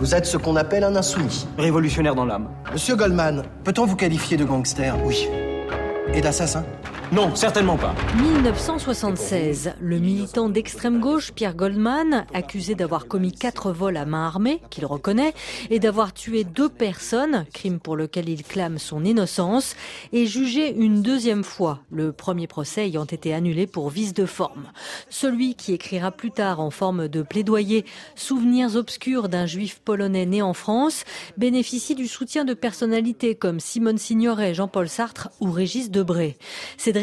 Vous êtes ce qu'on appelle un insoumis. Révolutionnaire dans l'âme. Monsieur Goldman, peut-on vous qualifier de gangster? Oui. Et d'assassin? Non, certainement pas. 1976, le militant d'extrême gauche Pierre Goldman, accusé d'avoir commis quatre vols à main armée, qu'il reconnaît, et d'avoir tué deux personnes, crime pour lequel il clame son innocence, est jugé une deuxième fois, le premier procès ayant été annulé pour vice de forme. Celui qui écrira plus tard en forme de plaidoyer Souvenirs obscurs d'un juif polonais né en France bénéficie du soutien de personnalités comme Simone Signoret, Jean-Paul Sartre ou Régis Debré.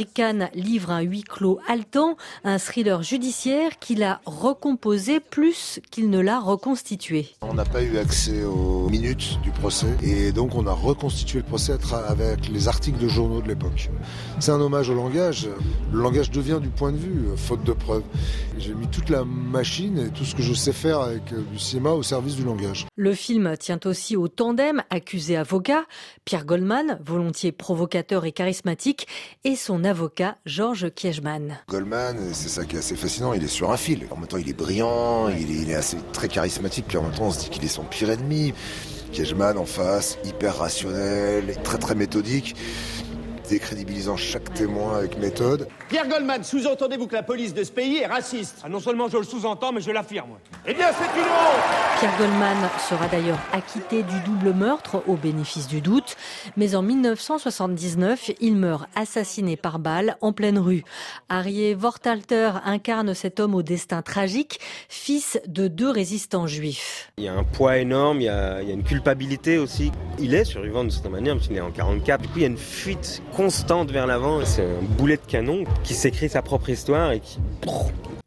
Kahn livre un huis clos haletant, un thriller judiciaire qu'il a recomposé plus qu'il ne l'a reconstitué. On n'a pas eu accès aux minutes du procès et donc on a reconstitué le procès avec les articles de journaux de l'époque. C'est un hommage au langage. Le langage devient du point de vue, faute de preuves. J'ai mis toute la machine et tout ce que je sais faire avec du cinéma au service du langage. Le film tient aussi au tandem accusé-avocat, Pierre Goldman, volontiers provocateur et charismatique, et son avocat Georges Kiechman. Goldman, c'est ça qui est assez fascinant, il est sur un fil. En même temps, il est brillant, il est, assez très charismatique, puis en même temps, on se dit qu'il est son pire ennemi. Kiechman en face, hyper rationnel, très très méthodique décrédibilisant chaque témoin avec méthode. Pierre Goldman, sous-entendez-vous que la police de ce pays est raciste ah, Non seulement je le sous-entends, mais je l'affirme. Eh bien, c'est une honte Pierre Goldman sera d'ailleurs acquitté du double meurtre au bénéfice du doute, mais en 1979, il meurt assassiné par balle en pleine rue. Harry Wortalter incarne cet homme au destin tragique, fils de deux résistants juifs. Il y a un poids énorme, il y a, il y a une culpabilité aussi. Il est survivant de cette manière, parce qu'il est en 44. Du coup, il y a une fuite constante vers l'avant. C'est un boulet de canon qui s'écrit sa propre histoire et qui...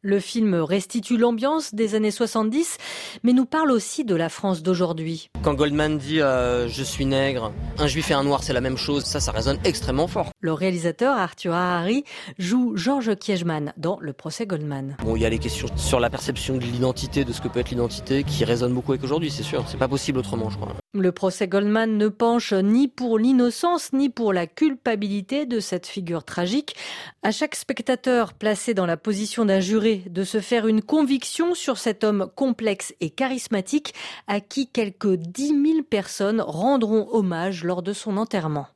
Le film restitue l'ambiance des années 70, mais nous parle aussi de la France d'aujourd'hui. Quand Goldman dit euh, je suis nègre, un juif et un noir c'est la même chose, ça, ça résonne extrêmement fort. Le réalisateur Arthur Harari joue Georges Kiechman dans le procès Goldman. Bon, il y a les questions sur la perception de l'identité, de ce que peut être l'identité, qui résonnent beaucoup avec aujourd'hui, c'est sûr. C'est pas possible autrement, je crois. Le procès Goldman ne penche ni pour l'innocence ni pour la culpabilité de cette figure tragique. À chaque spectateur placé dans la position d'un juré de se faire une conviction sur cet homme complexe et charismatique à qui quelques dix mille personnes rendront hommage lors de son enterrement.